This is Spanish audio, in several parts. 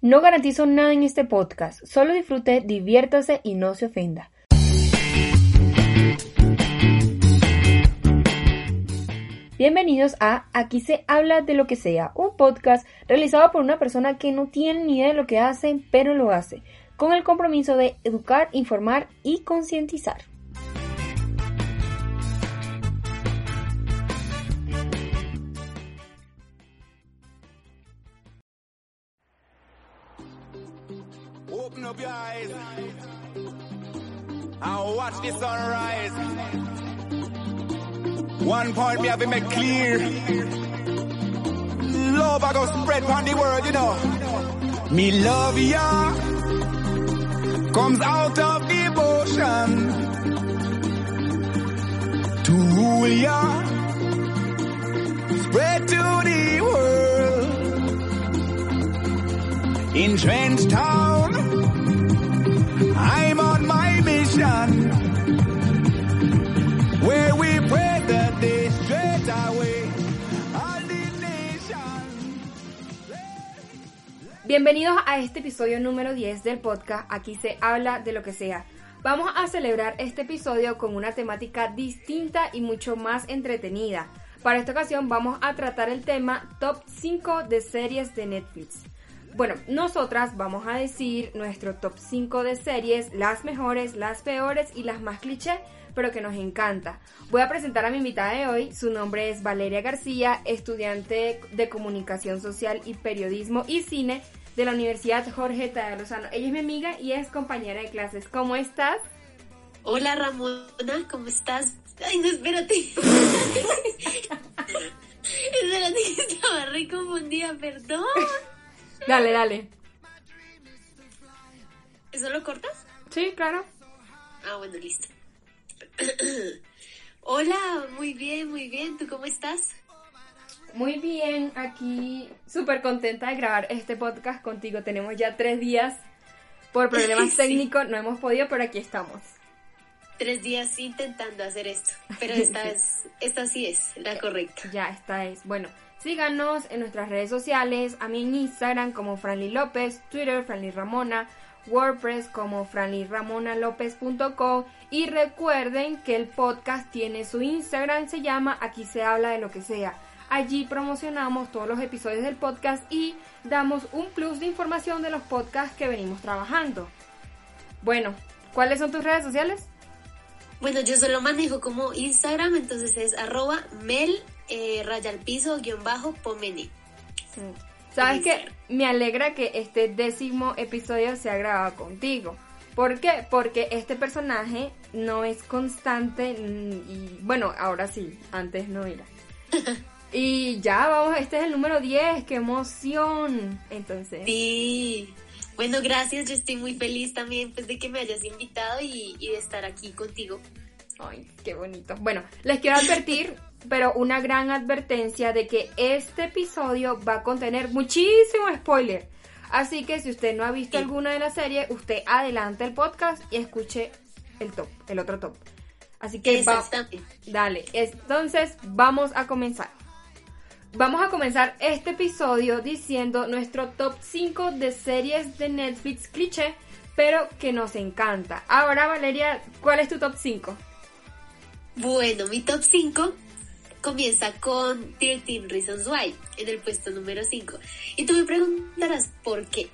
No garantizo nada en este podcast, solo disfrute, diviértase y no se ofenda. Bienvenidos a Aquí se habla de lo que sea, un podcast realizado por una persona que no tiene ni idea de lo que hace, pero lo hace, con el compromiso de educar, informar y concientizar. Open up your eyes and watch the sunrise. One point me have been made clear. Love I go spread on the world, you know. Me love ya comes out of devotion to rule ya. Spread to the world in Trench Town. Bienvenidos a este episodio número 10 del podcast Aquí se habla de lo que sea. Vamos a celebrar este episodio con una temática distinta y mucho más entretenida. Para esta ocasión vamos a tratar el tema Top 5 de series de Netflix. Bueno, nosotras vamos a decir nuestro top 5 de series, las mejores, las peores y las más cliché, pero que nos encanta. Voy a presentar a mi invitada de hoy, su nombre es Valeria García, estudiante de comunicación social y periodismo y cine de la Universidad Jorge Tadeo Lozano. Ella es mi amiga y es compañera de clases. ¿Cómo estás? Hola Ramona, ¿cómo estás? Ay, no, espérate. espérate, estaba re confundida, perdón. Dale, dale. ¿Eso lo cortas? Sí, claro. Ah, bueno, listo. Hola, muy bien, muy bien. ¿Tú cómo estás? Muy bien, aquí súper contenta de grabar este podcast contigo. Tenemos ya tres días por problemas Sí. técnicos, no hemos podido, pero aquí estamos. Tres días intentando hacer esto, pero esta es, esta sí es la correcta. Ya, esta es. Bueno, síganos en nuestras redes sociales, a mí en Instagram como Franly López, Twitter Franly Ramona, WordPress como franlyramonalopez.com y recuerden que el podcast tiene su Instagram, se llama Aquí se habla de lo que sea. Allí promocionamos todos los episodios del podcast y damos un plus de información de los podcasts que venimos trabajando. Bueno, ¿cuáles son tus redes sociales? Bueno, yo solo manejo como Instagram, entonces es arroba mel eh, raya al piso guion bajo pomene. Sabes que me alegra que este décimo episodio sea grabado contigo. ¿Por qué? Porque este personaje no es constante y bueno, ahora sí, antes no era. Y ya vamos, este es el número 10, qué emoción. Entonces, Sí. Bueno, gracias, yo estoy muy feliz también pues de que me hayas invitado y, y de estar aquí contigo. ay, qué bonito. Bueno, les quiero advertir, pero una gran advertencia de que este episodio va a contener muchísimo spoiler. Así que si usted no ha visto Sí. alguna de las series, usted adelante el podcast y escuche el top, el otro top. Así que va, dale, entonces vamos a comenzar. Vamos a comenzar este episodio diciendo nuestro top 5 de series de Netflix cliché, pero que nos encanta. Ahora, Valeria, ¿cuál es tu top 5? Bueno, mi top 5 comienza con 13 Reasons Why, en el puesto número 5. Y tú me preguntarás por qué.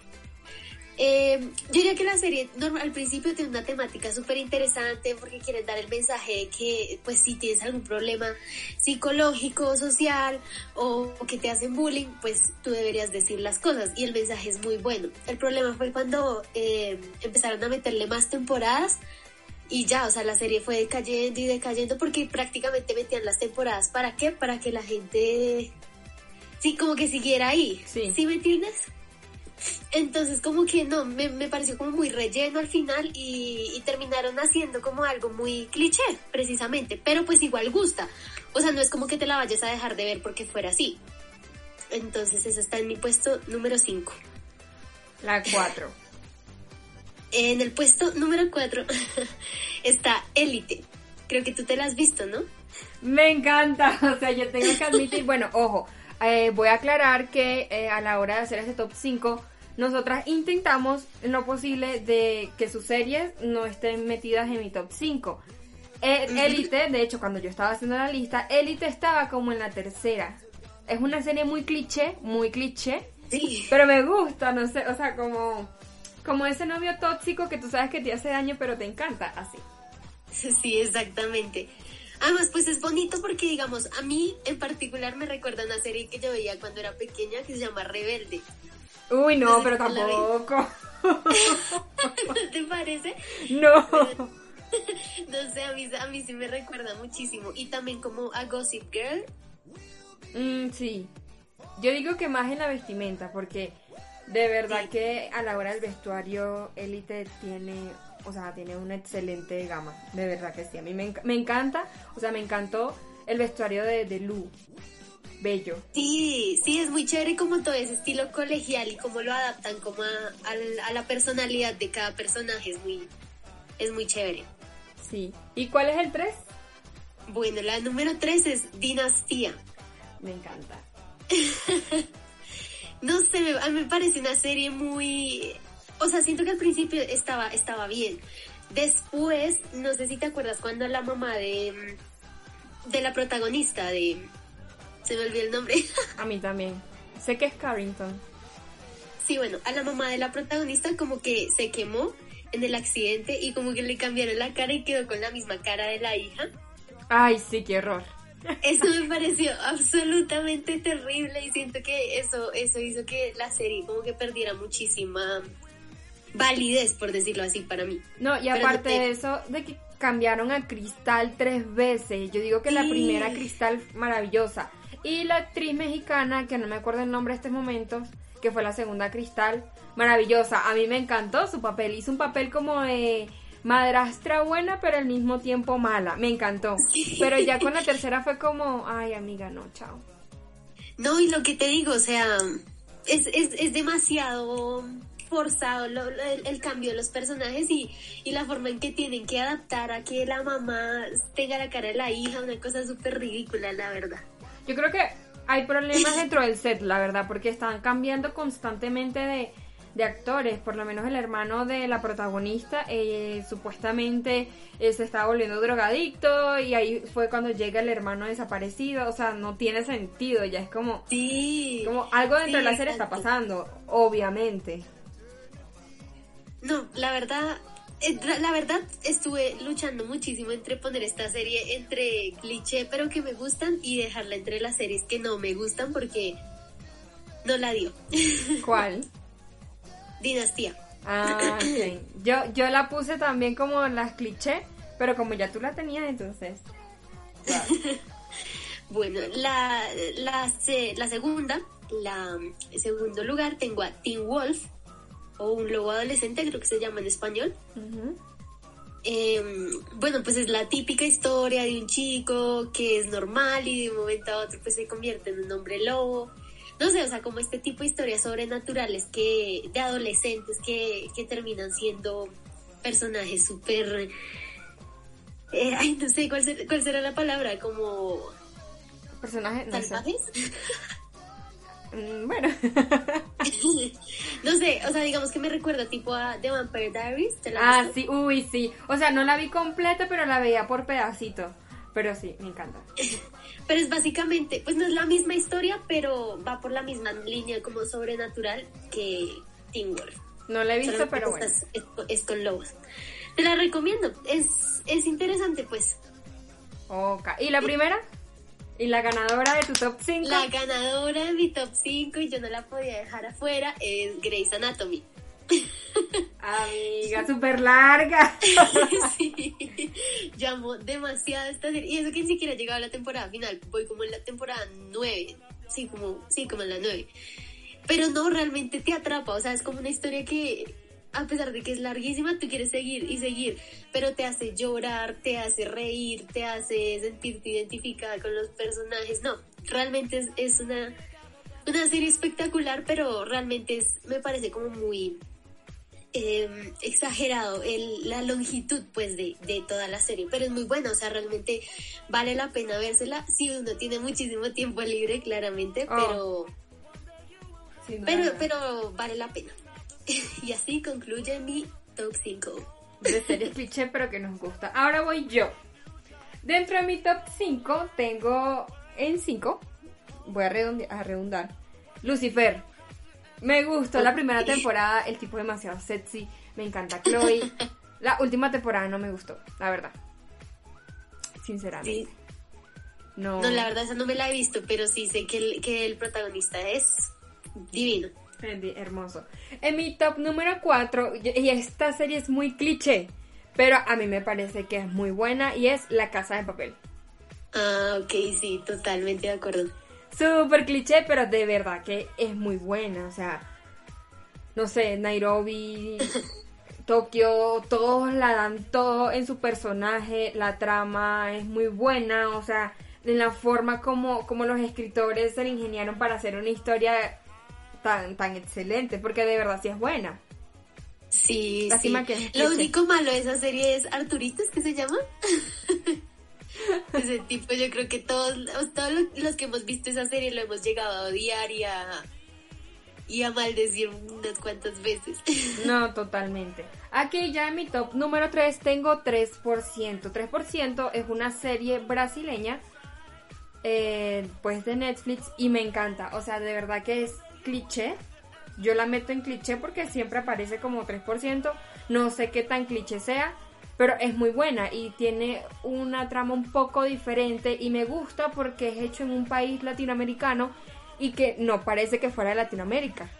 Eh, yo diría que la serie normal, al principio tiene una temática súper interesante porque quieren dar el mensaje de que pues si tienes algún problema psicológico, social o que te hacen bullying, pues tú deberías decir las cosas y el mensaje es muy bueno. El problema fue cuando eh, empezaron a meterle más temporadas y ya, o sea, la serie fue decayendo y decayendo porque prácticamente metían las temporadas. ¿Para qué? Para que la gente, sí, como que siguiera ahí. Sí. ¿Sí me entiendes? Entonces como que no, me, me pareció como muy relleno al final y, y terminaron haciendo como algo muy cliché, precisamente, pero pues igual gusta. O sea, no es como que te la vayas a dejar de ver porque fuera así. Entonces eso está en mi puesto número 5. La 4. En el puesto número 4 está Élite. Creo que tú te la has visto, ¿no? Me encanta, o sea, yo tengo que admitir, bueno, ojo, eh, voy a aclarar que eh, a la hora de hacer este top 5, nosotras intentamos en lo posible de que sus series no estén metidas en mi top 5. Élite, de hecho, cuando yo estaba haciendo la lista, Élite estaba como en la tercera. Es una serie muy cliché, muy cliché, Sí. pero me gusta, no sé, o sea, como, como ese novio tóxico que tú sabes que te hace daño, pero te encanta, así. Sí, exactamente. Además, pues es bonito porque, digamos, a mí en particular me recuerda una serie que yo veía cuando era pequeña que se llama Rebelde. Uy, no, No sé pero tampoco. ¿Te parece? No. No sé, a mí, a mí sí me recuerda muchísimo. Y también como a Gossip Girl. Mm, sí. Yo digo que más en la vestimenta, porque de verdad Sí. que a la hora del vestuario, Elite tiene, o sea, tiene una excelente gama. De verdad que sí. A mí me, enc- me encanta, o sea, me encantó el vestuario de, de Lu. Bello. Sí, sí, es muy chévere como todo ese estilo colegial y cómo lo adaptan como a la personalidad de cada personaje. Es muy, es muy chévere. Sí. ¿Y cuál es el 3? Bueno, la número 3 es Dinastía. Me encanta. No sé, me- a mí me parece una serie muy... O sea, siento que al principio estaba, estaba bien. Después, no sé si te acuerdas cuando la mamá de, de la protagonista de... Se me olvidó el nombre. A mí también. Sé que es Carrington. sí, bueno, a la mamá de la protagonista como que se quemó en el accidente y como que le cambiaron la cara y quedó con la misma cara de la hija. Ay, sí, qué horror. Eso me pareció absolutamente terrible y siento que eso, eso hizo que la serie como que perdiera muchísima validez, por decirlo así, para mí. No, y aparte te- de eso, de que cambiaron a Cristal tres veces. Yo digo que la primera Cristal maravillosa. Y la actriz mexicana, que no me acuerdo el nombre en estos momentos, que fue la segunda Cristal, maravillosa. A mí me encantó su papel. Hizo un papel como de madrastra buena, pero al mismo tiempo mala. Me encantó. Pero ya con la tercera fue como, ay amiga, no, chao. No, y lo que te digo, o sea, es, es, es demasiado forzado lo- lo- el, el cambio de los personajes y, y la forma en que tienen que adaptar a que la mamá tenga la cara de la hija, una cosa súper ridícula, la verdad. Yo creo que hay problemas dentro del set, la verdad, porque están cambiando constantemente de, de actores. Por lo menos el hermano de la protagonista eh, supuestamente eh, se estaba volviendo drogadicto y ahí fue cuando llega el hermano desaparecido. O sea, no tiene sentido, ya es como, Sí. como algo dentro Sí, de la serie está pasando, obviamente. No, la verdad, la verdad estuve luchando muchísimo entre poner esta serie entre cliché pero que me gustan y dejarla entre las series que no me gustan porque no la dio. ¿Cuál? Dinastía. Ah. Yo, yo la puse también como las cliché, pero como ya tú la tenías, entonces... Bueno, la, la, la segunda, la en segundo lugar tengo a Teen Wolf o un lobo adolescente, creo que se llama en español. Eh, bueno, pues es la típica historia de un chico que es normal y de un momento a otro pues se convierte en un hombre lobo. No sé, o sea, como este tipo de historias sobrenaturales que de adolescentes que, que terminan siendo personajes súper... eh, ay, no sé, ¿cuál, ser- ¿cuál será la palabra? Como Personaje, no sé. salvajes. Mm, Bueno. no sé, o sea, digamos que me recuerda tipo a The Vampire Diaries. ¿te la ah, sí, uy, sí. O sea, no la vi completa, pero la veía por pedacitos. Pero sí, me encanta. Pero es básicamente, pues no es la misma historia, pero va por la misma línea como sobrenatural que Teen Wolf. No la he visto, Solamente pero bueno. es con lobos. Te la recomiendo, es, es interesante pues. Ok. ¿Y la primera? ¿Y la ganadora de tu top 5? La ganadora de mi top 5 y yo no la podía dejar afuera es Grey's Anatomy. Amiga, súper larga. sí, llamo demasiado esta serie. Y eso que ni siquiera he llegado a la temporada final. Voy como en la temporada 9. Sí, como, sí, como en la 9. Pero no, realmente te atrapa. O sea, es como una historia que, a pesar de que es larguísima, tú quieres seguir y seguir. Pero te hace llorar, te hace reír, te hace sentirte identificada con los personajes. No, realmente es, es una, una serie espectacular, pero realmente es, me parece como muy eh, exagerado el, la longitud pues de, de, toda la serie, pero es muy buena, o sea, realmente vale la pena vérsela si uno tiene muchísimo tiempo libre, claramente, Oh. pero, pero, pero vale la pena. y así concluye mi top 5. de series cliché, pero que nos gusta. Ahora voy yo. Dentro de mi top 5 tengo en 5, voy a, redundi- a redundar, Lucifer. Me gustó la primera temporada, el tipo demasiado sexy, me encanta Chloe. La última temporada no me gustó, la verdad. Sinceramente. Sí. No, No, la verdad esa no me la he visto, pero sí sé que el, que el protagonista es divino. Hermoso. En mi top número 4, y esta serie es muy cliché, pero a mí me parece que es muy buena y es La Casa de Papel. Ah, ok, sí, totalmente de acuerdo. Súper cliché, pero de verdad que es muy buena. O sea, no sé, Nairobi, Tokio, todos la dan todo en su personaje. La trama es muy buena. O sea, en la forma como, como los escritores se la ingeniaron para hacer una historia tan, tan excelente. Porque de verdad sí es buena. Sí, Lástima sí. que es Lo único malo de esa serie es Arturito, ¿es que se llama? Ese tipo, yo creo que todos, todos los- que hemos visto esa serie lo hemos llegado a odiar y a, y maldecir unas cuantas veces. No, totalmente. Aquí ya en mi top número 3 tengo 3%. 3% es una serie brasileña, eh, pues de Netflix, y me encanta. O sea, de verdad que es cliché. Yo la meto en cliché porque siempre aparece como 3%. No sé qué tan cliché sea, pero es muy buena y tiene una trama un poco diferente y me gusta porque es hecho en un país latinoamericano y que no parece que fuera de Latinoamérica.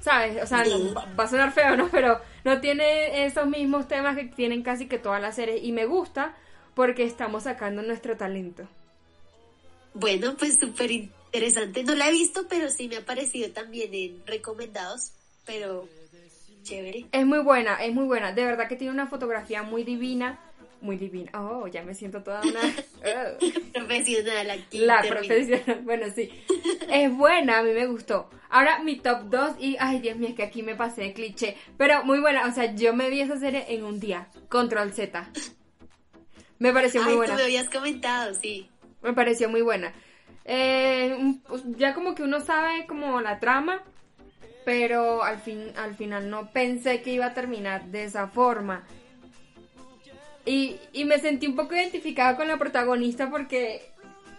¿Sabes? O sea, Sí. va a sonar feo, ¿no? Pero no tiene esos mismos temas que tienen casi que todas las series. Y me gusta porque estamos sacando nuestro talento. Bueno, pues súper interesante. No la he visto, pero sí me ha parecido también en recomendados, pero chévere. Es muy buena, es muy buena. De verdad que tiene una fotografía muy divina. Muy divina. Oh, ya me siento toda una... Oh. Profesional aquí. La profesional, bueno, sí. Es buena, a mí me gustó. Ahora mi top 2 y, ay Dios mío, es que aquí me pasé de cliché. Pero muy buena, o sea, yo me vi esa serie en un día. Control Z. Me pareció muy Ay, buena. tú me habías comentado, sí. Me pareció muy buena. Eh, ya como que uno sabe como la trama, pero al fin, al final no pensé que iba a terminar de esa forma. Y, y me sentí un poco identificada con la protagonista porque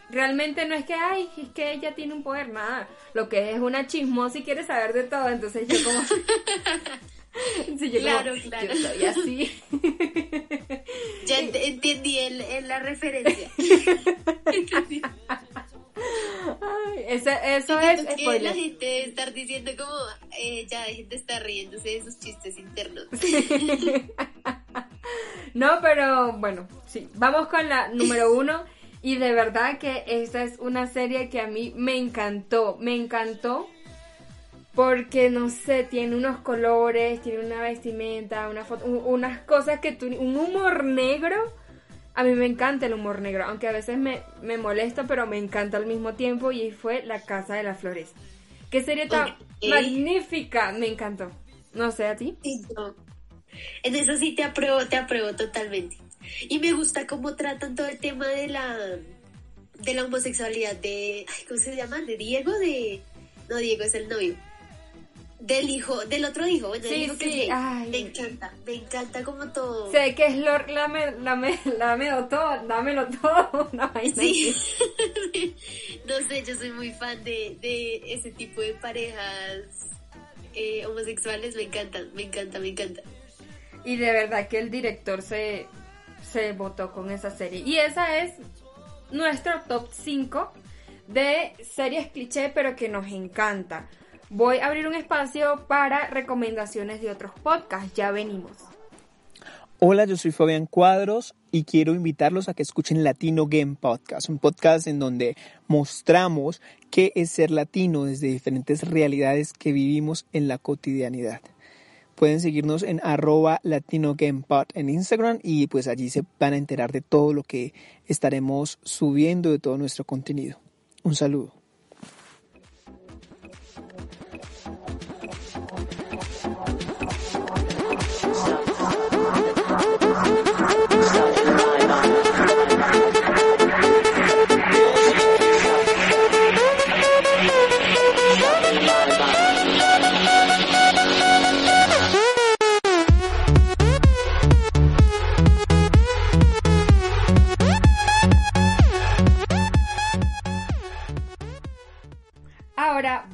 realmente no es que, ay, es que ella tiene un poder, nada. Lo que es una chismosa y quiere saber de todo, entonces yo como... Sí, yo como, Claro, claro. Yo soy así. Ya ent- entendí el, el- la referencia. Ay, eso, eso es que spoiler. la gente estar diciendo como, eh, ya dejen de estar riéndose de sus chistes internos. No, pero bueno, sí. Vamos con la número uno. Y de verdad que esta es una serie que a mí me encantó. Me encantó. Porque, no sé, tiene unos colores, tiene una vestimenta, una foto, unas cosas que tú... Un humor negro. A mí me encanta el humor negro. Aunque a veces me, me molesta, pero me encanta al mismo tiempo. Y fue La Casa de las Flores. Qué serie tan magnífica. Me encantó. No sé, ¿a ti? Sí, no. En eso sí te apruebo, te apruebo totalmente. Y me gusta cómo tratan todo el tema de la de la homosexualidad de ay, ¿cómo se llama? de Diego de no Diego es el novio. Del hijo, del otro hijo, bueno, Sí, hijo que sí, ay. Me encanta, me encanta como todo. Sé que es Lord, lame, lame, lámelo todo, dámelo todo, vaina Sí. no sé, yo soy muy fan de, de ese tipo de parejas eh, homosexuales, me encantan, me encanta, me encanta. Y de verdad que el director se, se votó con esa serie. Y esa es nuestro top 5 de series cliché, pero que nos encanta. Voy a abrir un espacio para recomendaciones de otros podcasts. Ya venimos. Hola, yo soy Fabián Cuadros y quiero invitarlos a que escuchen Latino Game Podcast, un podcast en donde mostramos qué es ser latino desde diferentes realidades que vivimos en la cotidianidad. Pueden seguirnos en arroba latinogamepod en Instagram y pues allí se van a enterar de todo lo que estaremos subiendo de todo nuestro contenido. Un saludo.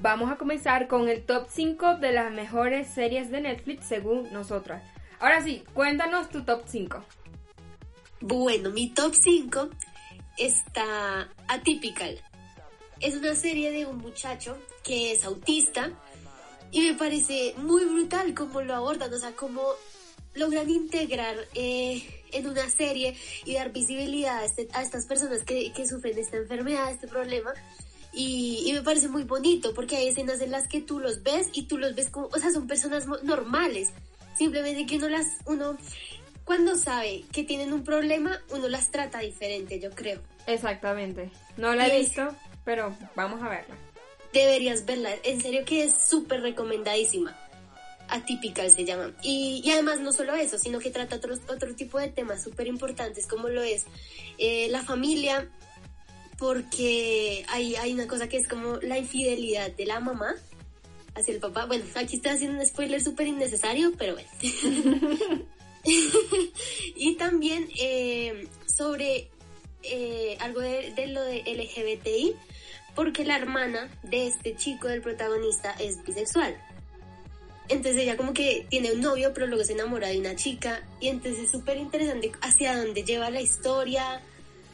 Vamos a comenzar con el top 5 de las mejores series de Netflix según nosotras. Ahora sí, cuéntanos tu top 5. Bueno, mi top 5 está Atypical. Es una serie de un muchacho que es autista y me parece muy brutal cómo lo abordan, o sea, cómo logran integrar eh, en una serie y dar visibilidad a, este, a estas personas que, que, sufren esta enfermedad, este problema. Y, y, me parece muy bonito porque hay escenas en las que tú los ves y tú los ves como, o sea, son personas normales. Simplemente que uno las, uno cuando sabe que tienen un problema, uno las trata diferente, yo creo. Exactamente. No la he visto, pero vamos a verla. Deberías verla, en serio que es súper recomendadísima. Atípica se llama. Y, y, además no solo eso, sino que trata otros, otro tipo de temas súper importantes como lo es eh, la familia, porque hay, hay una cosa que es como la infidelidad de la mamá hacia el papá. Bueno, aquí estoy haciendo un spoiler súper innecesario, pero bueno. y también eh, sobre eh, algo de, de, lo de LGBTI, porque la hermana de este chico, del protagonista, es bisexual. Entonces ella como que tiene un novio, pero luego se enamora de una chica. Y entonces es súper interesante hacia dónde lleva la historia.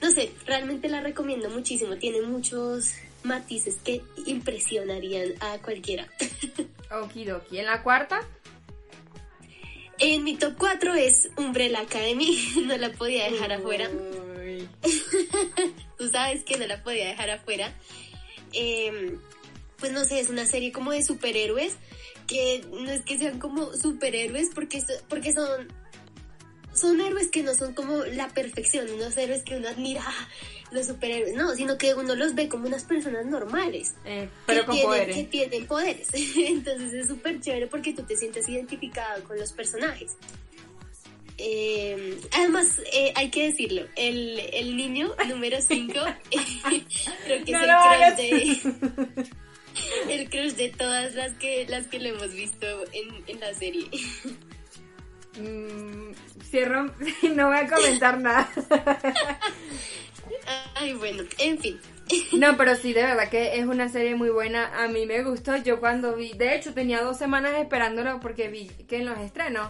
No sé, realmente la recomiendo muchísimo. Tiene muchos matices que impresionarían a cualquiera. Okidoki. ¿En la cuarta? En mi top 4 es Umbrella Academy, no la podía dejar afuera. Tú sabes que no la podía dejar afuera. Eh, pues no sé, es una serie como de superhéroes, que no es que sean como superhéroes porque, porque son, son héroes que no son como la perfección, unos héroes que uno admira, los superhéroes, no, sino que uno los ve como unas personas normales. Eh, pero que con tienen, poderes. Que tienen poderes. Entonces es súper chévere porque tú te sientes identificado con los personajes. Eh, además, eh, hay que decirlo, el, el niño número 5 creo que No es el crush de... El crush de todas las que las que lo hemos visto en, en la serie. Mm, cierro, no voy a comentar nada. Ay, bueno, en fin. No, pero sí, de verdad que es una serie muy buena. A mí me gustó. Yo cuando vi, de hecho, tenía dos semanas esperándolo porque vi que en los estrenos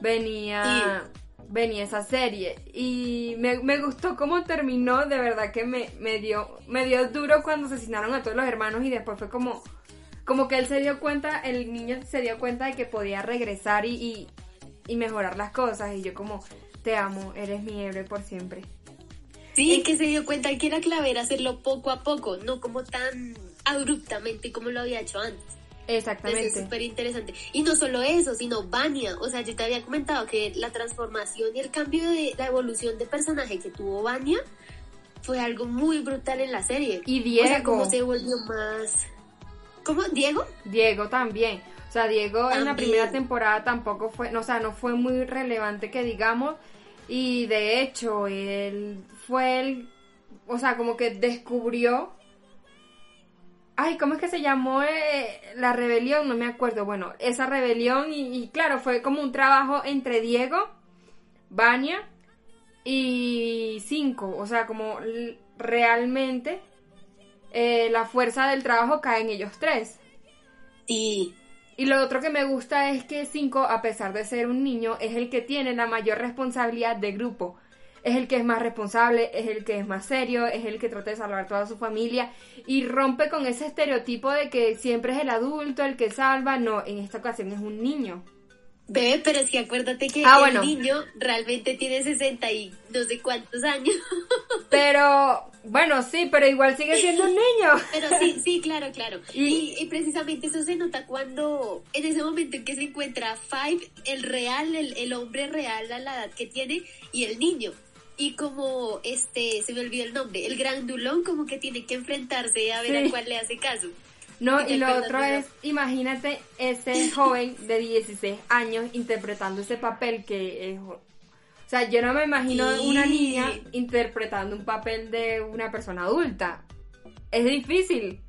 venía, venía esa serie. Y me, me gustó cómo terminó. De verdad que me, me dio, me dio duro cuando asesinaron a todos los hermanos y después fue como, como que él se dio cuenta, el niño se dio cuenta de que podía regresar y, y, y mejorar las cosas. Y yo como, te amo, eres mi héroe por siempre. Sí, que se dio cuenta que era clave era hacerlo poco a poco, no como tan abruptamente como lo había hecho antes. Entonces es Exactamente. súper interesante. Y no solo eso, sino Vania. O sea, yo te había comentado que la transformación y el cambio de la evolución de personaje que tuvo Vania fue algo muy brutal en la serie. Y O sea, Diego. cómo se volvió más... ¿Cómo? ¿Diego? Diego también. O sea, Diego en la primera temporada tampoco fue, no, o sea, no fue muy relevante que digamos. Y de hecho, él fue el, o sea, como que descubrió. Ay, ¿cómo es que se llamó eh, la rebelión? No me acuerdo. Bueno, esa rebelión y, y claro, fue como un trabajo entre Diego, Vania y Cinco. O sea, como realmente eh, la fuerza del trabajo cae en ellos tres. Sí. Y lo otro que me gusta es que Cinco, a pesar de ser un niño, es el que tiene la mayor responsabilidad de grupo. es el que es más responsable, es el que es más serio, es el que trata de salvar toda su familia y rompe con ese estereotipo de que siempre es el adulto el que salva. No, en esta ocasión es un niño. Ve, pero sí acuérdate que Ah, el bueno. niño realmente tiene 60 y no sé cuántos años. Pero, bueno, sí, pero igual sigue siendo un niño. Pero sí, sí, claro, claro. Y- Y, precisamente eso se nota cuando, en ese momento en que se encuentra Five, el real, el, el hombre real a la edad que tiene, y el niño. Y como, este, se me olvidó el nombre, el grandulón como que tiene que enfrentarse a ver Sí. a cuál le hace caso. No, y lo otro es, imagínate ese joven de 16 años interpretando ese papel que es... O sea, yo no me imagino una niña interpretando un papel de una persona adulta. Es difícil.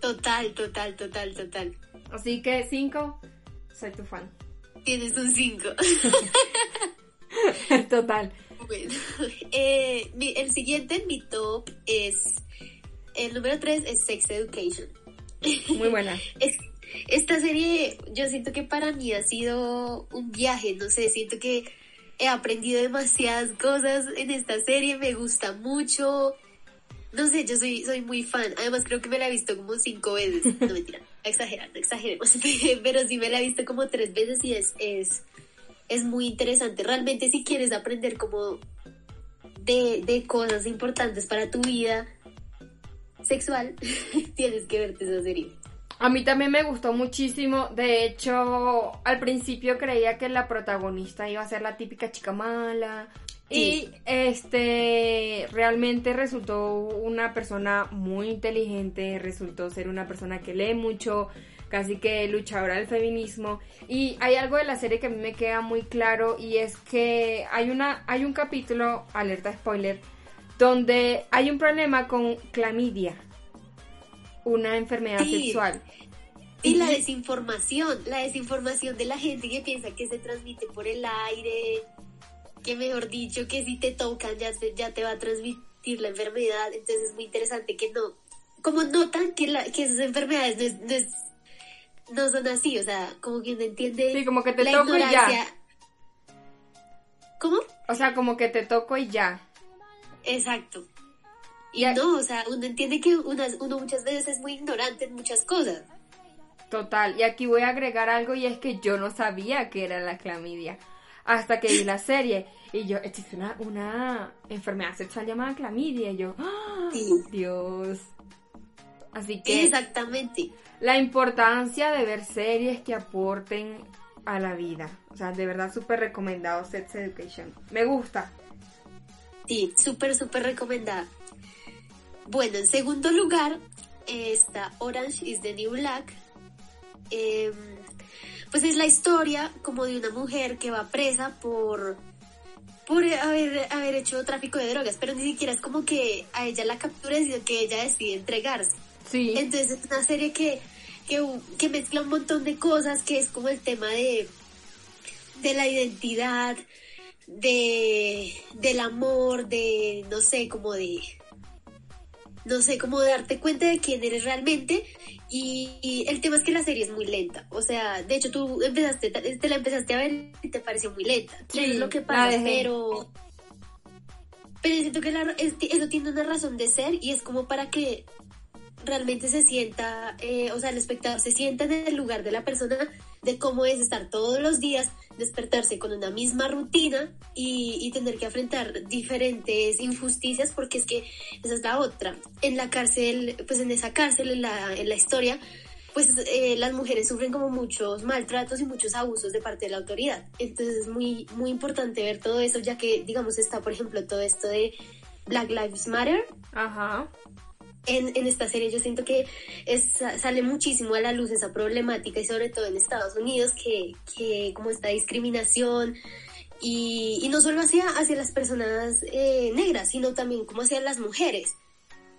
Total, total, total, total. Así que 5, soy tu fan. Tienes un 5. Total. Bueno, eh, el siguiente en mi top es, el número 3 es Sex Education. Muy buena. Es- esta serie yo siento que para mí ha sido un viaje, no sé, siento que he aprendido demasiadas cosas en esta serie, me gusta mucho. No sé, yo soy, soy muy fan. Además creo que me la he visto como cinco veces. No mentira, exagerando, exageremos. Pero sí me la he visto como tres veces y es, es, es muy interesante. Realmente si quieres aprender como de, de cosas importantes para tu vida sexual, tienes que verte esa serie. A mí también me gustó muchísimo. De hecho, al principio creía que la protagonista iba a ser la típica chica mala. Y este realmente resultó una persona muy inteligente, resultó ser una persona que lee mucho, casi que luchadora del feminismo. Y hay algo de la serie que a mí me queda muy claro y es que hay una hay un capítulo, alerta spoiler, donde hay un problema con clamidia, una enfermedad Sí. sexual. Y la desinformación, la desinformación de la gente que piensa que se transmite por el aire, que mejor dicho, que si te tocan ya, se- ya te va a transmitir la enfermedad. Entonces es muy interesante que no, como notan que, la, que esas enfermedades no, es- no, es- no son así, o sea, como que uno entiende Sí, como que te la toco y ya. ¿Cómo? O sea, como que te toco y ya. Exacto. Y no, o sea, uno entiende que unas- uno muchas veces es muy ignorante en muchas cosas. Total. Y aquí voy a agregar algo y es que yo no sabía que era la clamidia. Hasta que vi la serie. Y yo, existe una, una enfermedad sexual llamada clamidia. Y yo. Sí. Dios. Así que Exactamente. la importancia de ver series que aporten a la vida. O sea, de verdad súper recomendado Sex Education. Me gusta. Sí, súper, súper recomendada. Bueno, en segundo lugar eh, está Orange is the New Black. Eh, pues es la historia como de una mujer que va presa por, por haber, haber hecho tráfico de drogas, pero ni siquiera es como que a ella la captura, sino que ella decide entregarse. Sí. Entonces es una serie que, que, que mezcla un montón de cosas, que es como el tema de, de la identidad, de, del amor, de, no sé, como de, no sé, como darte cuenta de quién eres realmente. Y, y el tema es que la serie es muy lenta. O sea, de hecho tú empezaste, te la empezaste a ver y te pareció muy lenta. Sí, es lo que pasa, pero... Pero siento que la- es- eso tiene una razón de ser y es como para que realmente se sienta, eh, o sea, el espectador se sienta en el lugar de la persona, de cómo es estar todos los días, despertarse con una misma rutina y, y tener que afrontar diferentes injusticias, porque es que esa es la otra. En la cárcel, pues en esa cárcel, en la, en la historia, pues eh, las mujeres sufren como muchos maltratos y muchos abusos de parte de la autoridad. Entonces es muy, muy importante ver todo eso, ya que, digamos, está, por ejemplo, todo esto de Black Lives Matter, Ajá. En, en esta serie yo siento que es- sale muchísimo a la luz esa problemática y sobre todo en Estados Unidos que, que como esta discriminación y, y no solo hacia, hacia las personas eh, negras sino también como hacia las mujeres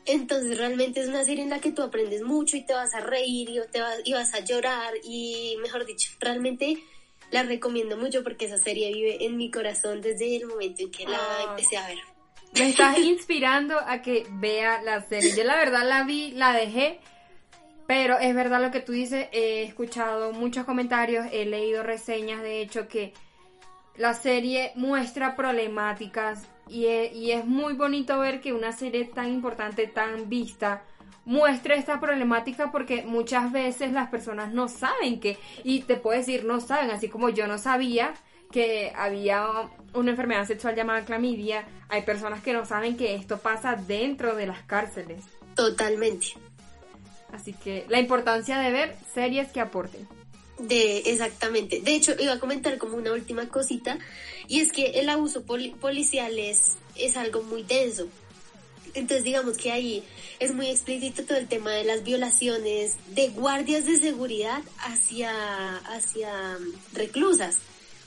entonces realmente es una serie en la que tú aprendes mucho y te vas a reír y, te vas, y vas a llorar y mejor dicho realmente la recomiendo mucho porque esa serie vive en mi corazón desde el momento en que la Ay. empecé a ver Me estás inspirando a que vea la serie. Yo la verdad la vi, la dejé, pero es verdad lo que tú dices. He escuchado muchos comentarios, he leído reseñas, de hecho, que la serie muestra problemáticas y es, y es muy bonito ver que una serie tan importante, tan vista, muestre esta problemática porque muchas veces las personas no saben que, y te puedo decir, no saben, así como yo no sabía que había una enfermedad sexual llamada clamidia, hay personas que no saben que esto pasa dentro de las cárceles. Totalmente. Así que la importancia de ver series que aporten. De, exactamente. De hecho, iba a comentar como una última cosita, y es que el abuso poli- policial es, es algo muy denso. Entonces, digamos que ahí es muy explícito todo el tema de las violaciones de guardias de seguridad hacia, hacia mm, reclusas.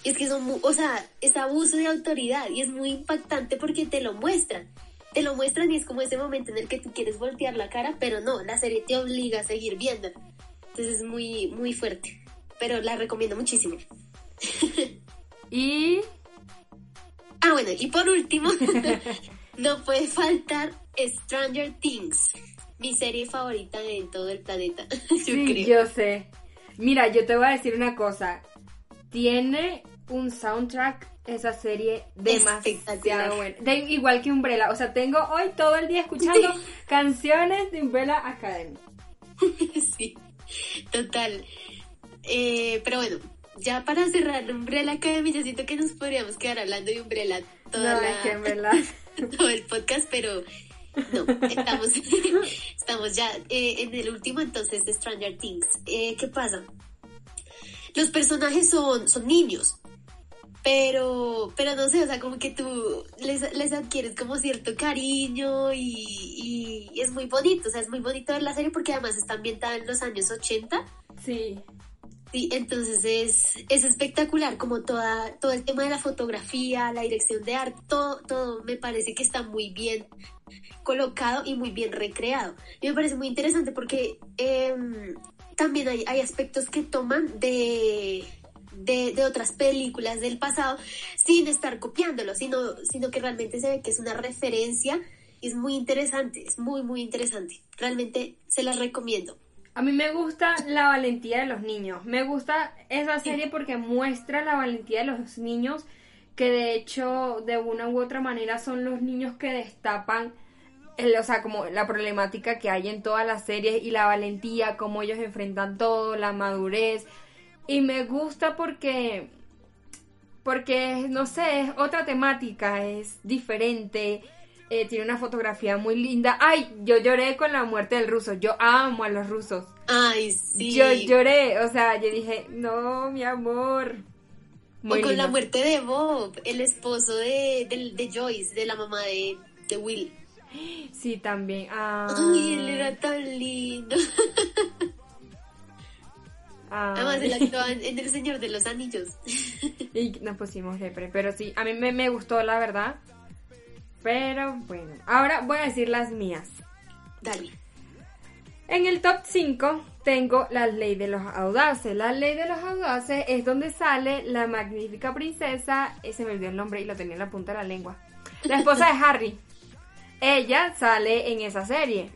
Y es que son, o sea, es abuso de autoridad y es muy impactante porque te lo muestran. Te lo muestran y es como ese momento en el que tú quieres voltear la cara, pero no, la serie te obliga a seguir viéndola. Entonces es muy, muy fuerte. Pero la recomiendo muchísimo. Y Ah, bueno, y por último, no puede faltar Stranger Things, mi serie favorita de todo el planeta, yo sí, creo. yo sé. Mira, yo te voy a decir una cosa. Tiene un soundtrack esa serie demasiado bueno. De- igual que Umbrella. O sea, tengo hoy todo el día escuchando canciones de Umbrella Academy. sí, total. Eh, pero bueno, ya para cerrar Umbrella Academy, yo siento que nos podríamos quedar hablando de Umbrella toda No, la- es que en verdad. todo el podcast, pero no, estamos, estamos ya eh, en el último entonces de Stranger Things. Eh, ¿Qué pasa? Los personajes son, son niños, pero, pero no sé, o sea, como que tú les, les adquieres como cierto cariño y, y es muy bonito, o sea, es muy bonito ver la serie porque además está ambientada en los años 80 Sí. Sí, entonces es, es espectacular, como toda, todo el tema de la fotografía, la dirección de arte, todo, todo me parece que está muy bien colocado y muy bien recreado. Y me parece muy interesante porque em, también hay, hay aspectos que toman de, de, de otras películas del pasado sin estar copiándolo, sino, sino que realmente se ve que es una referencia y es muy interesante, es muy, muy interesante. Realmente se las recomiendo. A mí me gusta la valentía de los niños. Me gusta esa serie porque muestra la valentía de los niños que de hecho de una u otra manera son los niños que destapan el- o sea, como la problemática que hay en todas las series y la valentía, cómo ellos enfrentan todo, la madurez. Y me gusta porque porque no sé, es otra temática, es diferente. eh, tiene una fotografía muy linda. Ay, yo lloré con la muerte del ruso. Yo amo a los rusos. Ay, sí. Yo lloré, o sea, yo dije, no, mi amor. Muy o con la muerte de Bob, el esposo de, de, de Joyce, de la mamá de, de Will. Sí, también. Ah, Ay, él era tan lindo. Además, él en, en El Señor de los Anillos. Y nos pusimos depre, pero sí, a mí me, me gustó la verdad. Pero bueno, ahora voy a decir las mías. Dale. En el top 5 tengo La Ley de los Audaces. La Ley de los Audaces es donde sale la magnífica princesa, eh, se me olvidó el nombre y lo tenía en la punta de la lengua. La esposa de Harry. Ella sale en esa serie.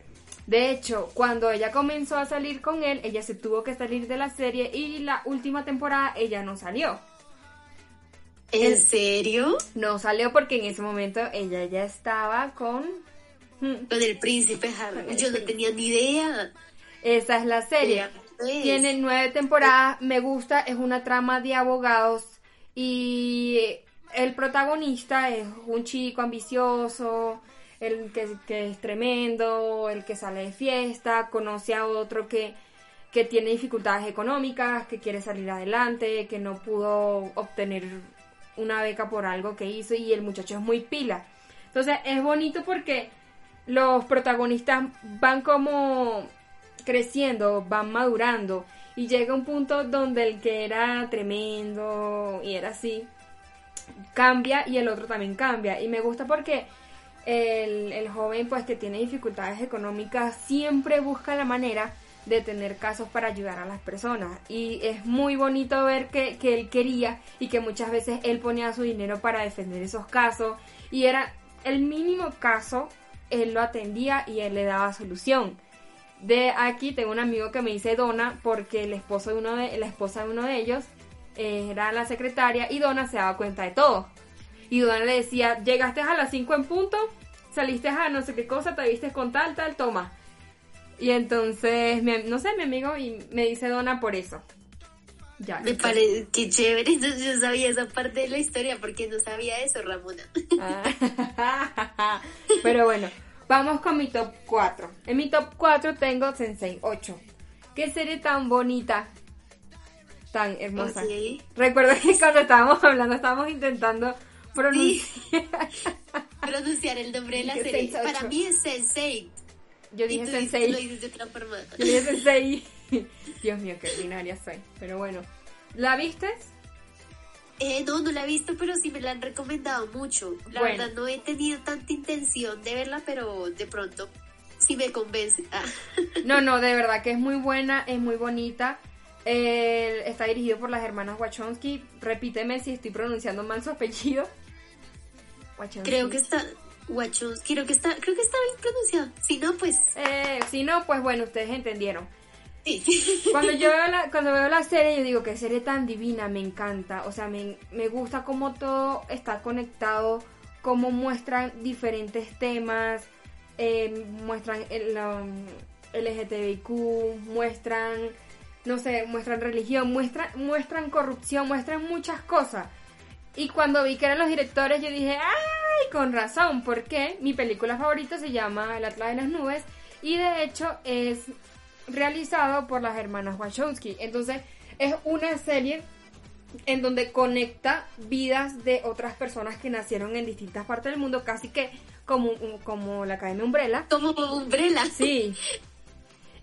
De hecho, cuando ella comenzó a salir con él, ella se tuvo que salir de la serie y la última temporada ella no salió. ¿En serio? No salió porque en ese momento ella ya estaba con... Hmm, Con el príncipe Harry. Yo no tenía ni idea. Esa es la serie. Pues. Tiene nueve temporadas, me gusta, es una trama de abogados y el protagonista es un chico ambicioso, el que, es tremendo, el que sale de fiesta, conoce a otro que, que tiene dificultades económicas, que quiere salir adelante, que no pudo obtener una beca por algo que hizo y el muchacho es muy pila. Entonces es bonito porque los protagonistas van como creciendo, van madurando y llega un punto donde el que era tremendo y era así cambia y el otro también cambia y me gusta porque el, el joven pues que tiene dificultades económicas siempre busca la manera de tener casos para ayudar a las personas. Y es muy bonito ver que, que él quería y que muchas veces él ponía su dinero para defender esos casos. Y era el mínimo caso él lo atendía y él le daba solución. De aquí tengo un amigo que me dice Dona porque el esposo de uno de la esposa de uno de ellos eh, era la secretaria y Donna se daba cuenta de todo Y Donna le decía, llegaste a las 5 en punto, saliste a no sé qué cosa, te viste con tal, tal, toma. Y entonces, no sé, mi amigo y me dice Donna por eso. Ya, me parece que chévere, yo sabía esa parte de la historia porque no sabía eso, Ramona. Ah. Pero bueno, vamos con mi top 4. En mi top 4 tengo Sensei 8. Qué serie tan bonita, tan hermosa. Recuerdo que cuando estábamos hablando estábamos intentando pronunciar, pronunciar el nombre de la serie. Para mí es Sensei. Yo dije Sensei. Lo dices de otra forma. Yo dije Sensei. Dios mío, qué ordinaria soy. Pero bueno, ¿la viste? Eh, no, no la he visto, pero sí me la han recomendado mucho. La verdad no he tenido tanta intención de verla, pero de pronto sí me convence. Ah. No, no, de verdad que es muy buena, es muy bonita. está dirigido por las hermanas Wachowski. Repíteme si estoy pronunciando mal su apellido. Creo que está Wachowski, creo que está, creo que está bien pronunciado. Si no, pues. Eh, si no, pues bueno, ustedes entendieron. Cuando yo veo la, cuando veo la serie, yo digo que serie tan divina, me encanta. O sea, me, me gusta cómo todo está conectado, cómo muestran diferentes temas, eh, muestran el um, LGTBIQ, muestran, no sé, muestran religión, muestran, muestran corrupción, muestran muchas cosas. Y cuando vi que eran los directores, yo dije, ¡ay! Con razón, porque mi película favorita se llama El Atlas de las Nubes y de hecho es realizado por las hermanas Wachowski. Entonces, es una serie en donde conecta vidas de otras personas que nacieron en distintas partes del mundo, casi que como, como la Academia Umbrella. Como Umbrella. Sí.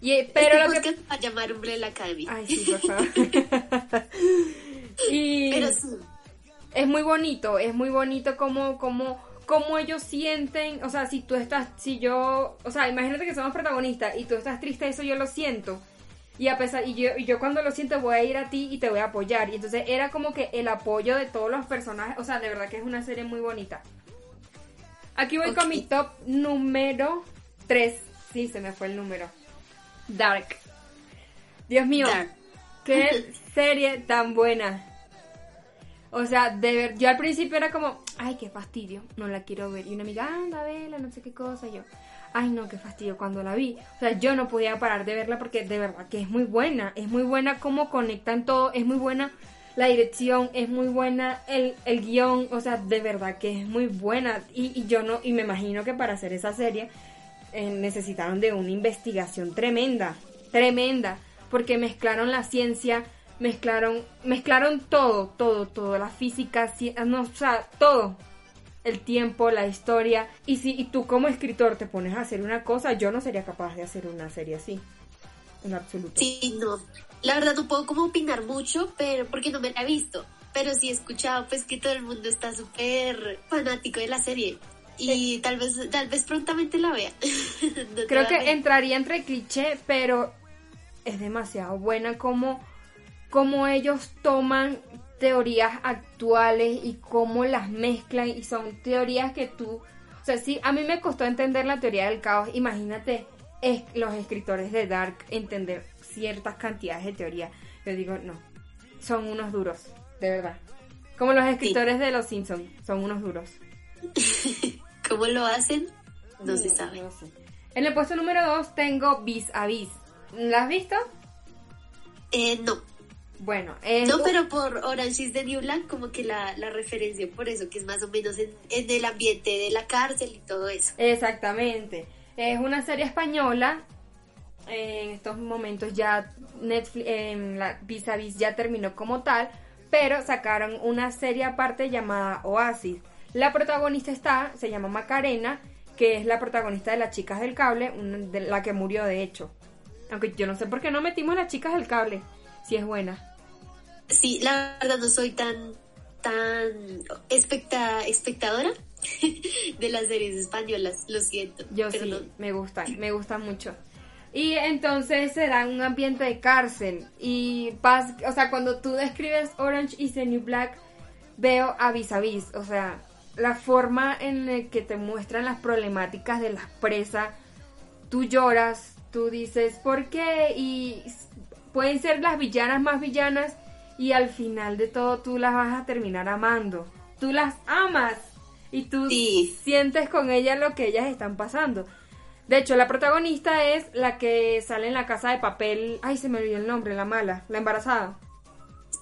Y, eh, pero lo que a llamar Umbrella Academy. Ay, sí, por favor. y pero es muy bonito, es muy bonito como, como cómo ellos sienten, o sea, si tú estás, si yo, o sea, imagínate que somos protagonistas y tú estás triste, eso yo lo siento. Y a pesar, y yo, y yo cuando lo siento voy a ir a ti y te voy a apoyar. Y entonces era como que el apoyo de todos los personajes, o sea, de verdad que es una serie muy bonita. Aquí voy con mi top número 3. Sí, se me fue el número. Dark. Dios mío, qué serie tan buena. O sea, de ver, yo al principio era como, ay, qué fastidio, no la quiero ver. Y una amiga, anda, vela, no sé qué cosa. Y yo, ay, no, qué fastidio cuando la vi. O sea, yo no podía parar de verla porque de verdad que es muy buena. Es muy buena cómo conectan todo, es muy buena la dirección, es muy buena el, el guion. O sea, de verdad que es muy buena. Y, yo no, y me imagino que para hacer esa serie eh, necesitaron de una investigación tremenda, tremenda. Porque mezclaron la ciencia mezclaron, mezclaron todo, todo, todo, la física, ah, no, o sea, todo. El tiempo, la historia. Y si y tú como escritor te pones a hacer una cosa, yo no sería capaz de hacer una serie así. En absoluto. Sí, no. La verdad no puedo como opinar mucho, pero porque no me la he visto. Pero sí he escuchado pues que todo el mundo está súper fanático de la serie. Y tal vez, tal vez prontamente la vea. Creo que entraría entre cliché, pero es demasiado buena como cómo ellos toman teorías actuales y cómo las mezclan y son teorías que tú, o sea, sí, a mí me costó entender la teoría del caos, imagínate es, los escritores de Dark entender ciertas cantidades de teoría. Yo digo, no, son unos duros, de verdad. Como los escritores de Los Simpsons, son unos duros. ¿Cómo lo hacen? No, se sabe. En el puesto número 2 tengo Vis a Vis. ¿La has visto? Eh, no. Bueno, No, pero por Orange is the New Black, como que la, la referencia por eso, que es más o menos en, el ambiente de la cárcel y todo eso. Exactamente. Es una serie española. En estos momentos ya Netflix, en la Vis a Vis ya terminó como tal, pero sacaron una serie aparte llamada Oasis. La protagonista está, se llama Macarena, que es la protagonista de Las Chicas del Cable, de la que murió de hecho. Aunque yo no sé por qué no metimos Las Chicas del Cable, si es buena. Sí, la verdad no soy tan, tan especta, espectadora de las series españolas, lo siento. Yo sí, me gusta, me gusta mucho. Y entonces se da un ambiente de cárcel. Y pas, o sea, cuando tú describes Orange is the New Black, veo a vis a vis. O sea, la forma en la que te muestran las problemáticas de las presas, tú lloras, tú dices, ¿por qué? Y pueden ser las villanas más villanas y al final de todo tú las vas a terminar amando. tú las amas y tú Sí. sientes con ellas lo que ellas están pasando. De hecho, la protagonista es la que sale en la casa de papel. Ay, se me olvidó el nombre, la mala, la embarazada.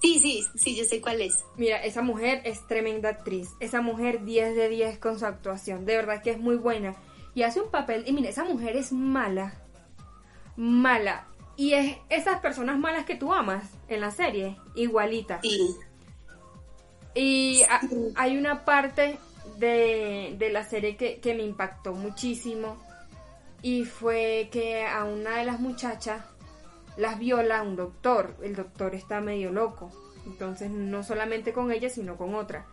Sí, sí, sí, yo sé cuál es. Mira, esa mujer es tremenda actriz. Esa mujer 10 de 10 con su actuación. De verdad que es muy buena. Y hace un papel. Y mira, esa mujer es mala. Mala. Y es esas personas malas que tú amas en la serie. Igualita. Sí. Y a- hay una parte de, de la serie que, que me impactó muchísimo. Y fue que a una de las muchachas las viola un doctor. El doctor está medio loco. Entonces no solamente con ella, sino con otra.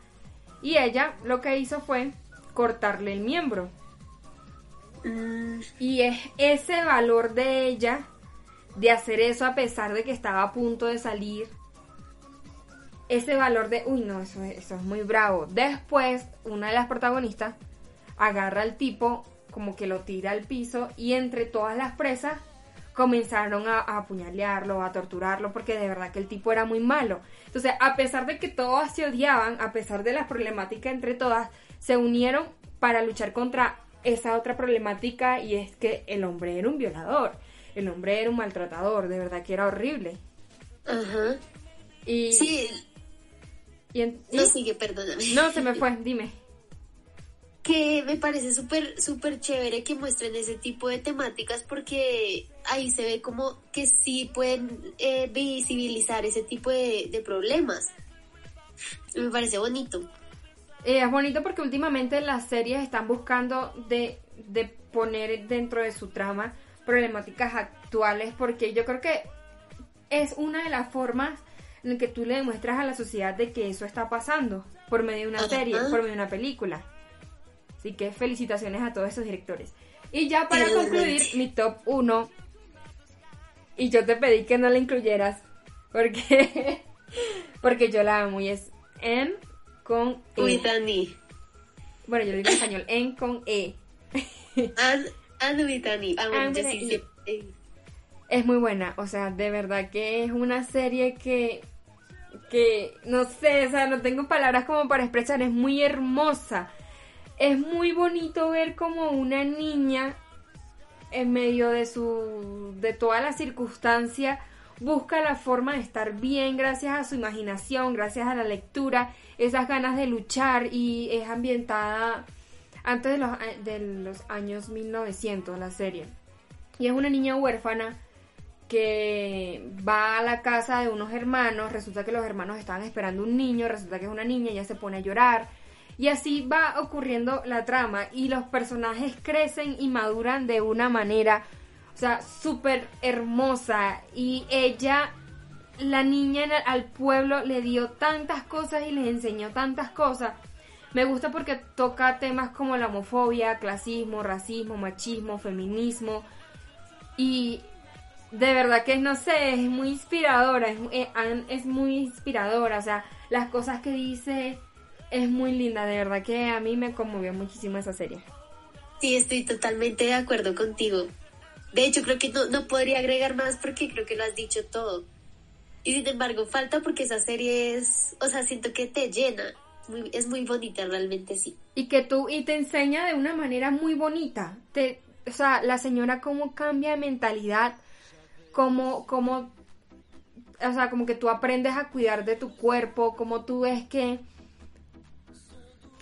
Y ella lo que hizo fue cortarle el miembro. Mm, Y es ese valor de ella de hacer eso a pesar de que estaba a punto de salir. Ese valor de, uy, no, eso, es- eso es muy bravo. Después, una de las protagonistas agarra al tipo, como que lo tira al piso, y entre todas las presas comenzaron a, a apuñalearlo, a torturarlo, porque de verdad que el tipo era muy malo. Entonces, a pesar de que todas se odiaban, a pesar de las problemáticas entre todas, se unieron para luchar contra esa otra problemática y es que el hombre era un violador, el hombre era un maltratador, de verdad que era horrible. ajá. Y, Sí, y en- no sigue, perdóname. no, se me fue, dime. que me parece súper súper chévere que muestren ese tipo de temáticas porque ahí se ve como que sí pueden eh, visibilizar ese tipo de, de problemas. Me parece bonito. Eh, es bonito porque últimamente las series están buscando de, de poner dentro de su trama problemáticas actuales porque yo creo que es una de las formas en que tú le demuestras a la sociedad de que eso está pasando por medio de una serie, por medio de una película. Así que felicitaciones a todos esos directores. Y ya para concluir mi top 1, y yo te pedí que no la incluyeras porque, porque yo la amo y es M con E. Annie. Bueno, yo lo digo en español, en con E. Ah, Es muy buena, o sea, de verdad que es una serie que, que, no sé, o sea, no tengo palabras como para expresar, es muy hermosa. Es muy bonito ver como una niña en medio de su, de toda la circunstancia, busca la forma de estar bien gracias a su imaginación, gracias a la lectura, esas ganas de luchar y es ambientada antes de los, de los años 1900 la serie. Y es una niña huérfana que va a la casa de unos hermanos, resulta que los hermanos estaban esperando un niño, resulta que es una niña, ella se pone a llorar. Y así va ocurriendo la trama y los personajes crecen y maduran de una manera, o sea, súper hermosa. Y ella, la niña al pueblo, le dio tantas cosas y les enseñó tantas cosas. Me gusta porque toca temas como la homofobia, clasismo, racismo, machismo, feminismo. Y de verdad que no sé, es muy inspiradora, es, eh, es muy inspiradora, o sea, las cosas que dice es muy linda, de verdad que a mí me conmovió muchísimo esa serie. Sí, estoy totalmente de acuerdo contigo. De hecho, creo que no, no podría agregar más porque creo que lo has dicho todo. Y sin embargo, falta porque esa serie es, o sea, siento que te llena. Muy- es muy bonita, realmente sí. Y que tú, y te enseña de una manera muy bonita, te, o sea, la señora cómo cambia de mentalidad, cómo, cómo, o sea, como que tú aprendes a cuidar de tu cuerpo, como tú ves que,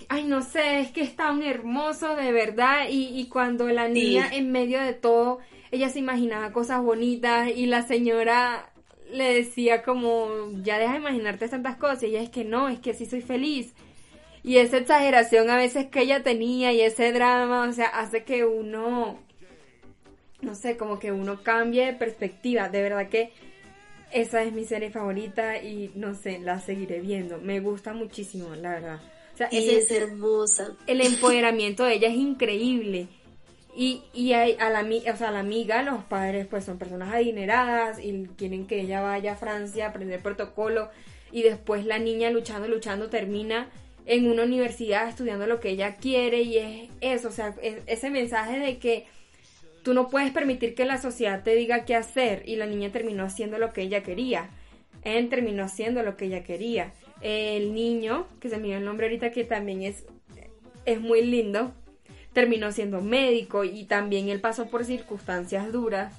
ay, no sé, es que es tan hermoso de verdad, y, y cuando la niña en medio de todo, ella se imaginaba cosas bonitas, y la señora le decía como, ya deja de imaginarte tantas cosas, y ella es que no, es que sí soy feliz. Y esa exageración a veces que ella tenía y ese drama, o sea, hace que uno, no sé, como que uno cambie de perspectiva. De verdad que esa es mi serie favorita y no sé, la seguiré viendo. Me gusta muchísimo, la verdad. O sea, Y ese es hermosa. el empoderamiento de ella es increíble. Y, y hay- a, la, o sea, a la amiga, los padres pues son personas adineradas y quieren que ella vaya a Francia a aprender protocolo y después la niña luchando, luchando termina en una universidad estudiando lo que ella quiere y es eso, o sea, es- ese mensaje de que tú no puedes permitir que la sociedad te diga qué hacer y la niña terminó haciendo lo que ella quería. Él terminó haciendo lo que ella quería. el niño, que se me dio el nombre ahorita, que también es, es muy lindo, terminó siendo médico y también él pasó por circunstancias duras.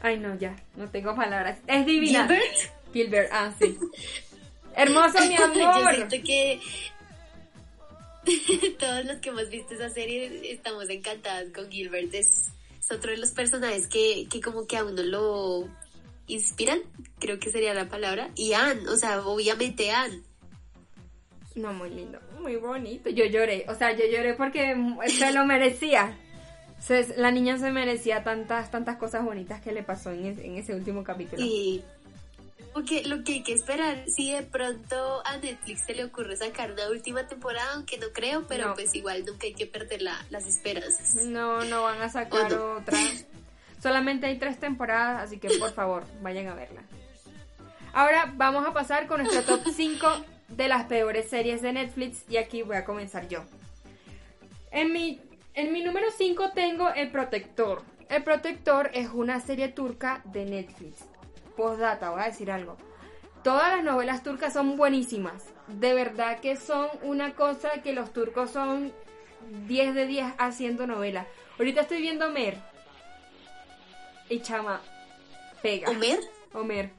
Ay, no, ya, no tengo palabras. Es divina. ¿Gilbert? Gilbert, ah, sí. Hermoso, mi amor. Yo siento que todos los que hemos visto esa serie estamos encantadas con Gilbert. Es, es otro de los personajes que, que como que a uno lo inspiran, creo que sería la palabra. Y Anne, o sea, obviamente Anne. No, muy lindo, muy bonito. Yo lloré, o sea, yo lloré porque se lo merecía. Se- la niña se merecía tantas, tantas cosas bonitas que le pasó en, es- en ese último capítulo. Y porque lo que hay que esperar, si de pronto a Netflix se le ocurre sacar una última temporada, aunque no creo, pero No. pues igual nunca hay que perder la- las esperanzas. No, no van a sacar otra. Solamente hay tres temporadas, así que por favor, vayan a verla. Ahora vamos a pasar con nuestro top 5 de las peores series de Netflix y aquí voy a comenzar yo. En mi, en mi número 5 tengo El Protector. El Protector es una serie turca de Netflix. Postdata, voy a decir algo. Todas las novelas turcas son buenísimas. De verdad que son una cosa que los turcos son 10 de 10 haciendo novelas. Ahorita estoy viendo Mer. Y chama, pega. ¿Homer? Homer.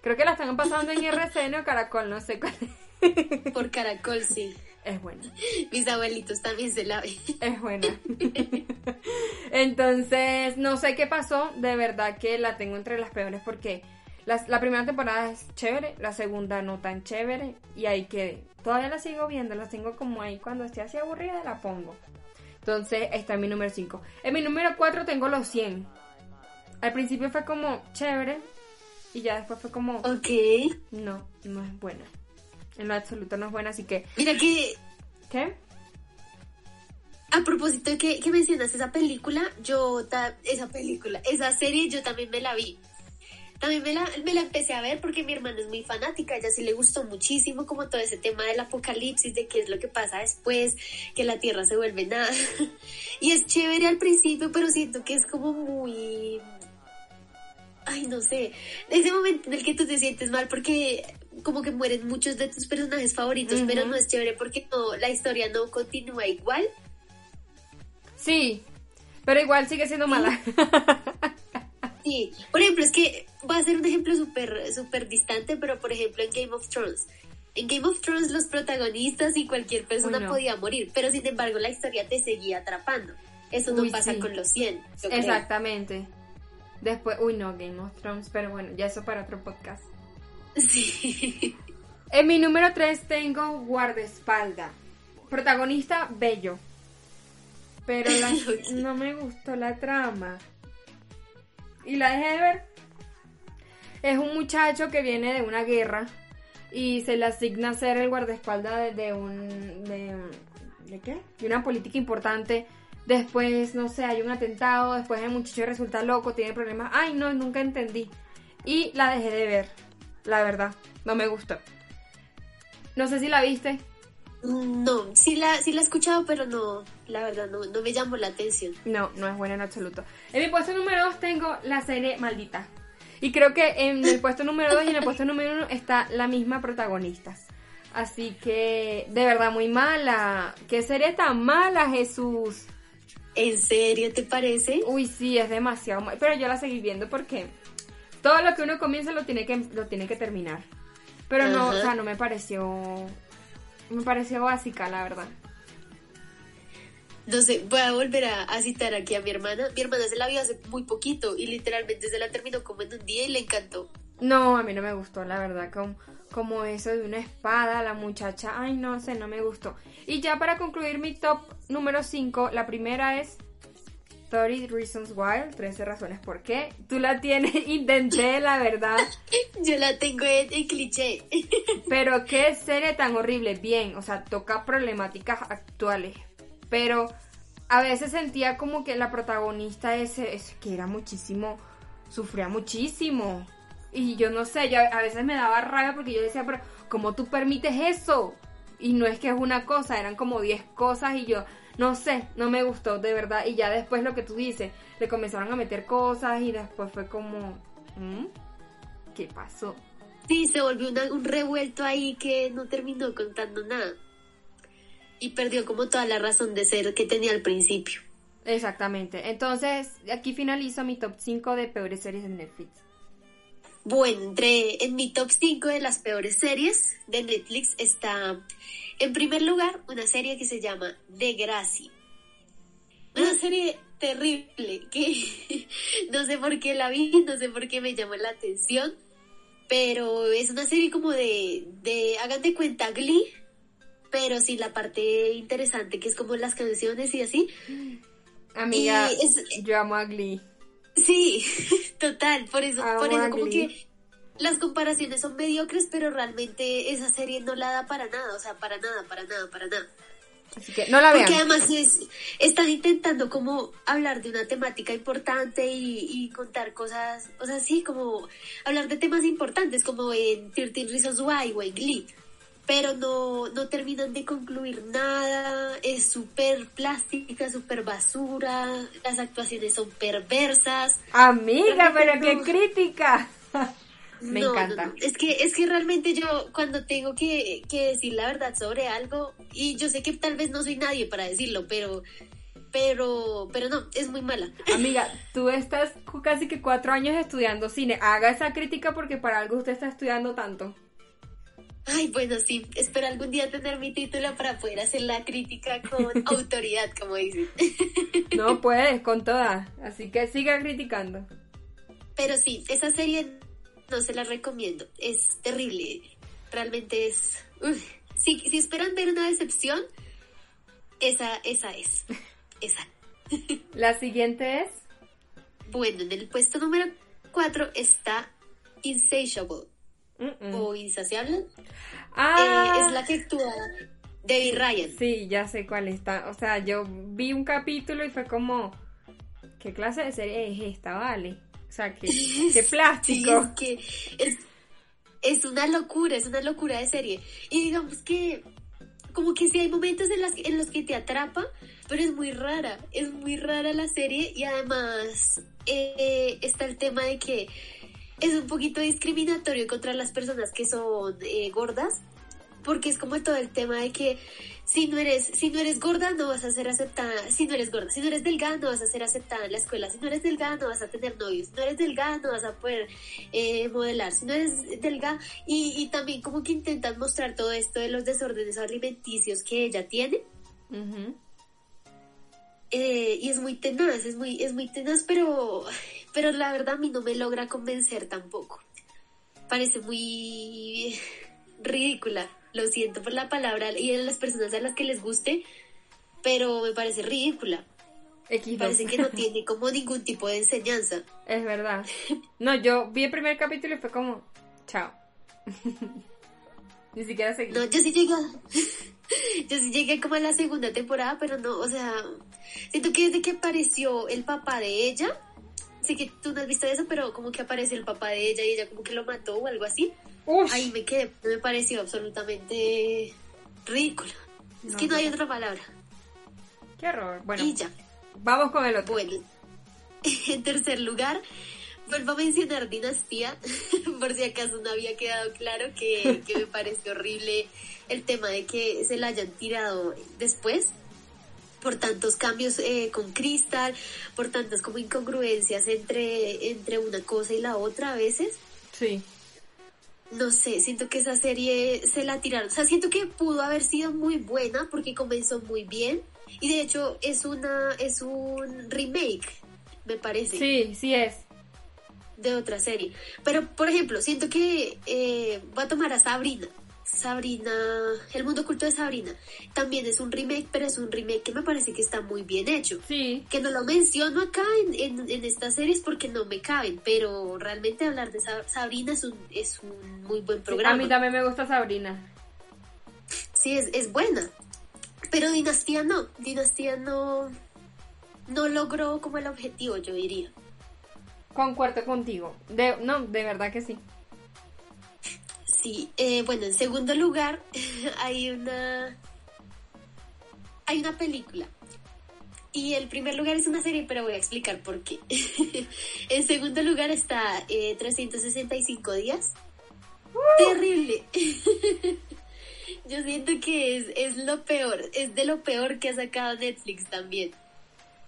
Creo que la están pasando en RCN o Caracol, no sé cuál. Por Caracol, sí. Es buena. Mis abuelitos también se la ven. Es buena. Entonces, no sé qué pasó. De verdad que la tengo entre las peores porque la primera temporada es chévere, la segunda no tan chévere. Y ahí quedé. Todavía la sigo viendo, la tengo como ahí. Cuando esté así aburrida, la pongo. Entonces, está en mi número 5. En mi número 4 tengo los 100. Al principio fue como chévere. Y ya después fue como, Ok. no, no es buena. En lo absoluto no es buena, así que, Mira que ¿qué? a propósito de que, que mencionas esa película, yo, ta- esa película, esa serie yo también me la vi. También me la, me la empecé a ver porque mi hermana es muy fanática, ella sí le gustó muchísimo como todo ese tema del apocalipsis, de qué es lo que pasa después, que la tierra se vuelve nada. Y es chévere al principio, pero siento que es como muy... Ay, no sé, ese momento en el que tú te sientes mal porque como que mueren muchos de tus personajes favoritos, pero no es chévere porque no, la historia no continúa igual. Sí, pero igual sigue siendo mala. Sí, por ejemplo, es que va a ser un ejemplo súper súper distante, pero por ejemplo en Game of Thrones. En Game of Thrones los protagonistas y cualquier persona Uy, no. podía morir, pero sin embargo la historia te seguía atrapando. Eso no pasa sí. con los 100. yo creo. Después, uy no, Game of Thrones, pero bueno, ya eso para otro podcast. Sí. En mi número 3 tengo Guardaespalda. Protagonista bello. Pero la- no me gustó la trama. Y la dejé de ver. Es un muchacho que viene de una guerra y se le asigna ser el guardaespaldas de, de un. De, ¿De qué? De una política importante. Después, no sé, hay un atentado. Después el muchacho resulta loco, tiene problemas. Ay, no, nunca entendí. Y la dejé de ver. La verdad, no me gustó. No sé si la viste. No, sí la, sí la he escuchado, pero no, la verdad no, no me llamó la atención. No, no es buena en absoluto. En mi puesto número 2 tengo la serie Maldita. Y creo que en el puesto número 2 y en el puesto número 1 está la misma protagonista. Así que, de verdad, muy mala. ¿Qué serie tan mala, Jesús? ¿En serio te parece? Uy, sí, es demasiado. Pero yo la seguí viendo porque todo lo que uno comienza lo tiene que, lo tiene que terminar. Pero no, Ajá. o sea, no me pareció... Me pareció básica, la verdad. No sé, voy a volver a, a citar aquí a mi hermana. Mi hermana se la vio hace muy poquito y literalmente se la terminó como en un día y le encantó. No, a mí no me gustó, la verdad, como, como eso de una espada, la muchacha, ay, no sé, no me gustó. Y ya para concluir mi top número 5, la primera es 30 Reasons Why, 13 razones por qué. Tú la tienes, intenté, la verdad, Yo la tengo en, en cliché. pero qué serie tan horrible, bien, o sea, toca problemáticas actuales, pero a veces sentía como que la protagonista ese, es que era muchísimo, sufría muchísimo. Y yo no sé, yo a veces me daba rabia porque yo decía, pero ¿cómo tú permites eso? Y no es que es una cosa, eran como 10 cosas y yo, no sé, no me gustó de verdad. Y ya después lo que tú dices, le comenzaron a meter cosas y después fue como, ¿Mm? ¿qué pasó? Sí, se volvió una- un revuelto ahí que no terminó contando nada. Y perdió como toda la razón de ser que tenía al principio. Exactamente. Entonces, aquí finalizo mi top 5 de peores series de Netflix. Bueno, entre en mi top 5 de las peores series de Netflix está en primer lugar una serie que se llama The Gracie. Una serie terrible que no sé por qué la vi, no sé por qué me llamó la atención, pero es una serie como de, de hagan de cuenta Glee, pero sin la parte interesante que es como las canciones y así. Amiga, Y es- yo amo a Glee. Sí, total, por eso, Amo por eso como que las comparaciones son mediocres, pero realmente esa serie no la da para nada, o sea, para nada, para nada, para nada. Así que no la vean. Porque además es, están intentando como hablar de una temática importante y, y contar cosas, o sea, sí, como hablar de temas importantes, como en 13 Reasons Why o en Glee. Pero no, no terminan de concluir nada, es súper plástica, súper basura, las actuaciones son perversas. Amiga, pero qué No. crítica. Me No, encanta. no. Es que, es que realmente yo cuando tengo que, que decir la verdad sobre algo, y yo sé que tal vez no soy nadie para decirlo, pero, pero, pero no, es muy mala. Amiga, tú estás casi que cuatro años estudiando cine. Haga esa crítica porque para algo usted está estudiando tanto. Ay, bueno, sí, espero algún día tener mi título para poder hacer la crítica con autoridad, como dicen. No puedes con todas. Así que siga criticando. Pero sí, esa serie no se la recomiendo, es terrible, realmente es... uf. Si, si esperan ver una decepción, esa, esa es, esa. La siguiente es. Bueno, en el puesto número 4 está Insatiable O Insaciable. Ah, Eh, es la que actúa David Ryan. Sí, ya sé cuál está. O sea, yo vi un capítulo y fue como. ¿Qué clase de serie es esta, vale? O sea, qué, qué Sí, plástico. es que es, es una locura, es una locura de serie. Y digamos que, como que sí hay momentos en, las, en los que te atrapa, pero es muy rara, es muy rara la serie y además eh, está el tema de que es un poquito discriminatorio contra las personas que son eh, gordas, porque es como todo el tema de que si no eres si no eres gorda no vas a ser aceptada, si no eres gorda, si no eres delgada no vas a ser aceptada en la escuela, si no eres delgada no vas a tener novios, si no eres delgada no vas a poder eh, modelar, si no eres delgada y, y también como que intentan mostrar todo esto de los desórdenes alimenticios que ella tiene. Ujú. Eh, y es muy tenaz, es muy, es muy tenaz, pero, pero la verdad a mí no me logra convencer tampoco. Parece muy ridícula, lo siento por la palabra y a las personas a las que les guste, pero me parece ridícula. X2. Parece que no tiene como ningún tipo de enseñanza. Es verdad. No, yo vi el primer capítulo y fue como, chao. Ni siquiera seguí. No, yo sí llegué, yo sí llegué como a la segunda temporada, pero no, o sea, siento que desde que apareció el papá de ella, sé que tú no has visto eso, pero como que apareció el papá de ella y ella como que lo mató o algo así. Ush. Ahí me quedé, me pareció absolutamente ridículo. Es No, que no hay otra palabra. Qué horror. Bueno, Y ya. vamos con el otro. Bueno, en tercer lugar, vuelvo a mencionar Dinastía, por si acaso no había quedado claro que, que me parece horrible el tema de que se la hayan tirado después por tantos cambios eh, con Crystal, por tantas como incongruencias entre, entre una cosa y la otra a veces. Sí. No sé, siento que esa serie se la tiraron. O sea, siento que pudo haber sido muy buena porque comenzó muy bien. Y de hecho es una, es un remake, me parece, Sí, sí es. de otra serie. Pero, por ejemplo, siento que eh, voy a tomar a Sabrina. Sabrina, El mundo oculto de Sabrina. También es un remake, pero es un remake que me parece que está muy bien hecho. Sí. Que no lo menciono acá en, en, en estas series porque no me caben, pero realmente hablar de Sa- Sabrina es un, es un muy buen Sí, programa. A mí también me gusta Sabrina. Sí, es, es buena. Pero Dinastía no. Dinastía no. No logró como el objetivo, yo diría. Concuerdo contigo. De, no, de verdad que sí. Sí, eh, bueno, en segundo lugar, hay una. Hay una película. Y el primer lugar es una serie, pero voy a explicar por qué. en segundo lugar está eh, 365 días. terrible. Yo siento que es, es lo peor, es de lo peor que ha sacado Netflix también.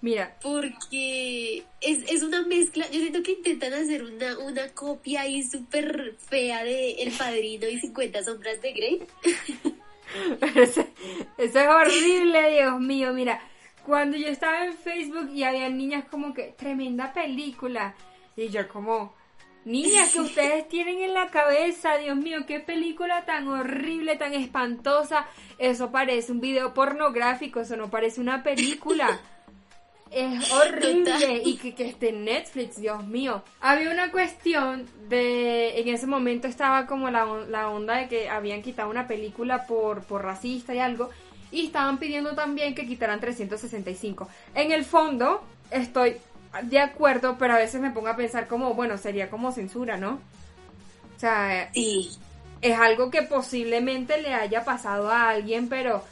Mira. Porque es, es una mezcla, yo siento que intentan hacer una, una copia ahí súper fea de El Padrino y 50 sombras de Grey. eso, eso es horrible, Dios mío, mira. Cuando yo estaba en Facebook y había niñas como que, tremenda película. Y yo como, niñas que ustedes tienen en la cabeza, Dios mío, qué película tan horrible, tan espantosa. Eso parece un video pornográfico, eso no parece una película. Es horrible y que, que esté en Netflix, Dios mío. Había una cuestión de, en ese momento estaba como la, la onda de que habían quitado una película por, por racista y algo, y estaban pidiendo también que quitaran 365. En el fondo, estoy de acuerdo, pero a veces me pongo a pensar como, bueno, sería como censura, ¿no? O sea, Sí. es algo que posiblemente le haya pasado a alguien, pero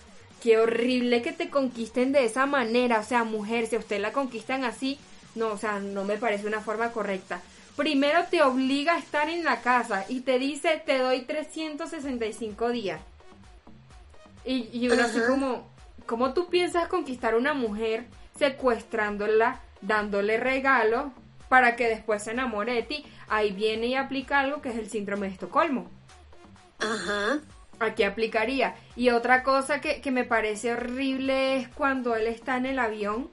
qué horrible que te conquisten de esa manera. O sea, mujer, si a usted la conquistan así, no, o sea, no me parece una forma correcta. Primero te obliga a estar en la casa y te dice, te doy 365 días. Y, y uno así como, ¿cómo tú piensas conquistar a una mujer secuestrándola, dándole regalo para que después se enamore de ti? Ahí viene y aplica algo que es el síndrome de Estocolmo. Ajá. Aquí aplicaría. Y otra cosa que, que me parece horrible es cuando él está en el avión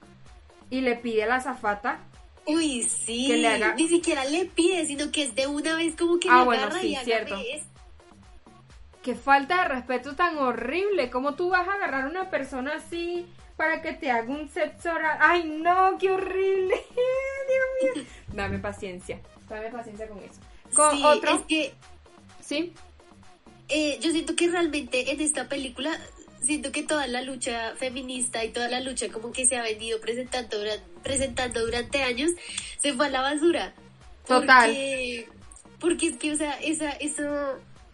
y le pide a la azafata. Uy, sí. Que le haga- Ni siquiera le pide, sino que es de una vez como que Ah, le bueno, agarra sí, y cierto. esto. Qué falta de respeto tan horrible. ¿Cómo tú vas a agarrar a una persona así para que te haga un sexo oral? ¡Ay, no! ¡Qué horrible! Dios mío. Dame paciencia. Dame paciencia con eso. Con Sí, otro. es que ¿Sí? Eh, yo siento que realmente en esta película siento que toda la lucha feminista y toda la lucha como que se ha venido presentando durante, presentando durante años se fue a la basura. Total. Porque, porque es que, o sea, esa, eso,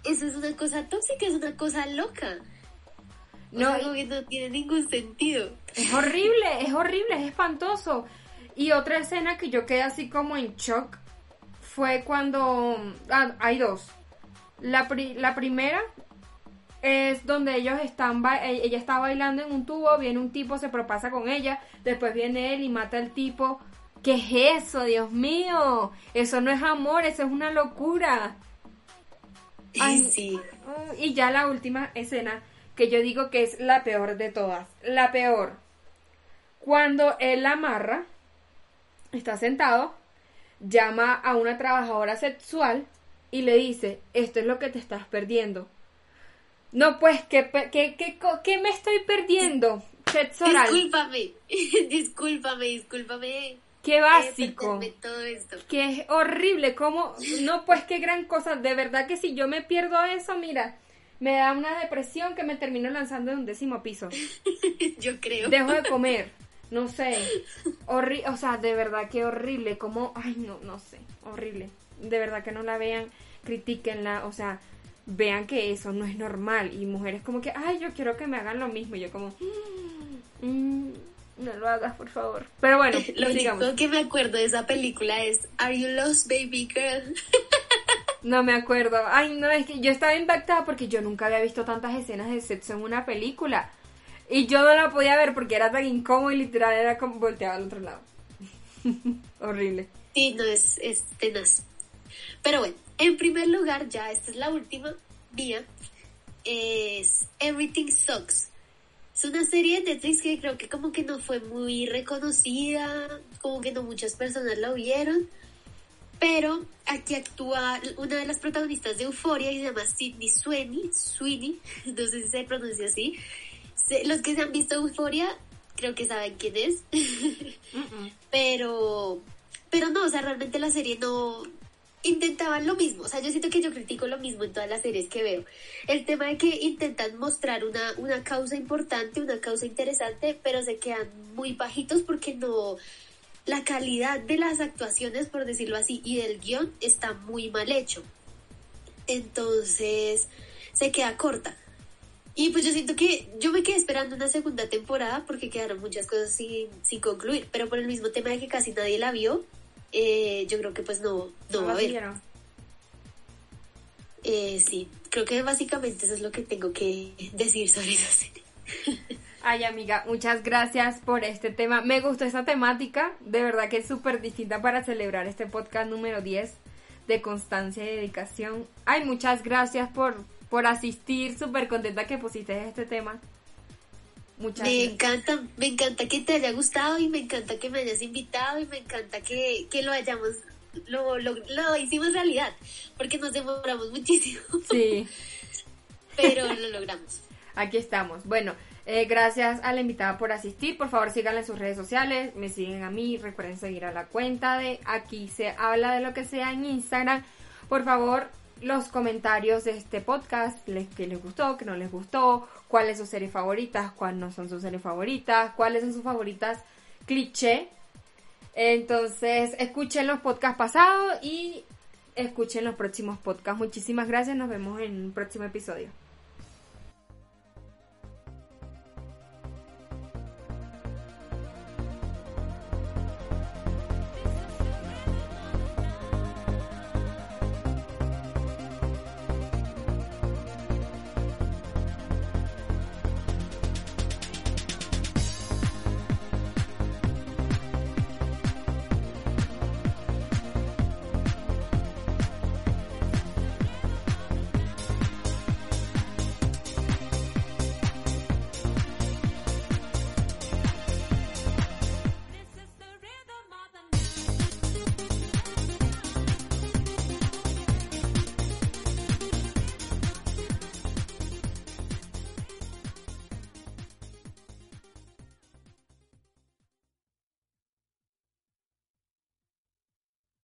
eso es una cosa tóxica, es una cosa loca. No, como que no tiene ningún sentido. Es horrible, es horrible, es espantoso. Y otra escena que yo quedé así como en shock fue cuando... Ah, hay dos. La, pri- la primera es donde ellos están... ba- e- Ella está bailando en un tubo, viene un tipo, se propasa con ella, después viene él y mata al tipo. ¿Qué es eso, Dios mío? Eso no es amor, eso es una locura. Ay, sí. Y ya la última escena, que yo digo que es la peor de todas. La peor. Cuando él la amarra, está sentado, llama a una trabajadora sexual y le dice, esto es lo que te estás perdiendo. No, pues, ¿qué, qué, qué, qué me estoy perdiendo? Sexo oral. Discúlpame, discúlpame, discúlpame. Qué básico. todo esto. que es horrible, como, no, pues qué gran cosa, de verdad que si yo me pierdo eso, mira, me da una depresión que me termino lanzando de un décimo piso. Yo creo. Dejo de comer, no sé, horri o sea, de verdad que horrible, como, ay, no, no sé, horrible, de verdad que no la vean, critiquenla, o sea, vean que eso no es normal, y mujeres como que, ay, yo quiero que me hagan lo mismo, y yo como, "Mm, no lo hagas, por favor. Pero bueno, Lo sigamos. único que me acuerdo de esa película es Are You Lost Baby Girl? No me acuerdo. Ay, no, es que yo estaba impactada porque yo nunca había visto tantas escenas de sexo en una película. Y yo no la podía ver porque era tan incómodo y literal era como volteaba al otro lado. Horrible. Sí, no, es, es tenaz. Pero bueno, en primer lugar, ya esta es la última mía, es Everything Sucks. Es una serie de Netflix que creo que como que no fue muy reconocida, como que no muchas personas la vieron, pero aquí actúa una de las protagonistas de Euphoria y se llama Sidney Sweeney, Sweeney, no sé si se pronuncia así. Los que se han visto Euphoria creo que saben quién es, pero pero no, o sea, realmente la serie no intentaban lo mismo, o sea, yo siento que yo critico lo mismo en todas las series que veo. El tema de que intentan mostrar una, una causa importante, una causa interesante, pero se quedan muy bajitos porque no, la calidad de las actuaciones, por decirlo así, y del guion está muy mal hecho. Entonces, se queda corta. Y pues yo siento que yo me quedé esperando una segunda temporada porque quedaron muchas cosas sin, sin concluir, pero por el mismo tema de que casi nadie la vio, eh, yo creo que pues no, no va a haber. Eh, sí, creo que básicamente eso es lo que tengo que decir sobre esa serie. Ay, amiga, muchas gracias por este tema. Me gustó esta temática, de verdad que es súper distinta para celebrar este podcast número 10 de constancia y dedicación. Ay, muchas gracias por, por asistir, súper contenta que pusiste este tema. Muchas me encanta, me encanta que te haya gustado y me encanta que me hayas invitado y me encanta que, que lo hayamos, lo, lo, lo hicimos realidad, porque nos demoramos muchísimo. Sí. Pero lo logramos. Aquí estamos. Bueno, eh, gracias a la invitada por asistir. Por favor, síganla en sus redes sociales. Me siguen a mí. Recuerden seguir a la cuenta de Aquí se habla de lo que sea en Instagram. Por favor, los comentarios de este podcast, les, que les gustó, que no les gustó, cuáles son sus series favoritas, cuáles no son sus series favoritas, cuáles son sus favoritas cliché. Entonces, escuchen los podcasts pasados y escuchen los próximos podcasts. Muchísimas gracias, nos vemos en un próximo episodio.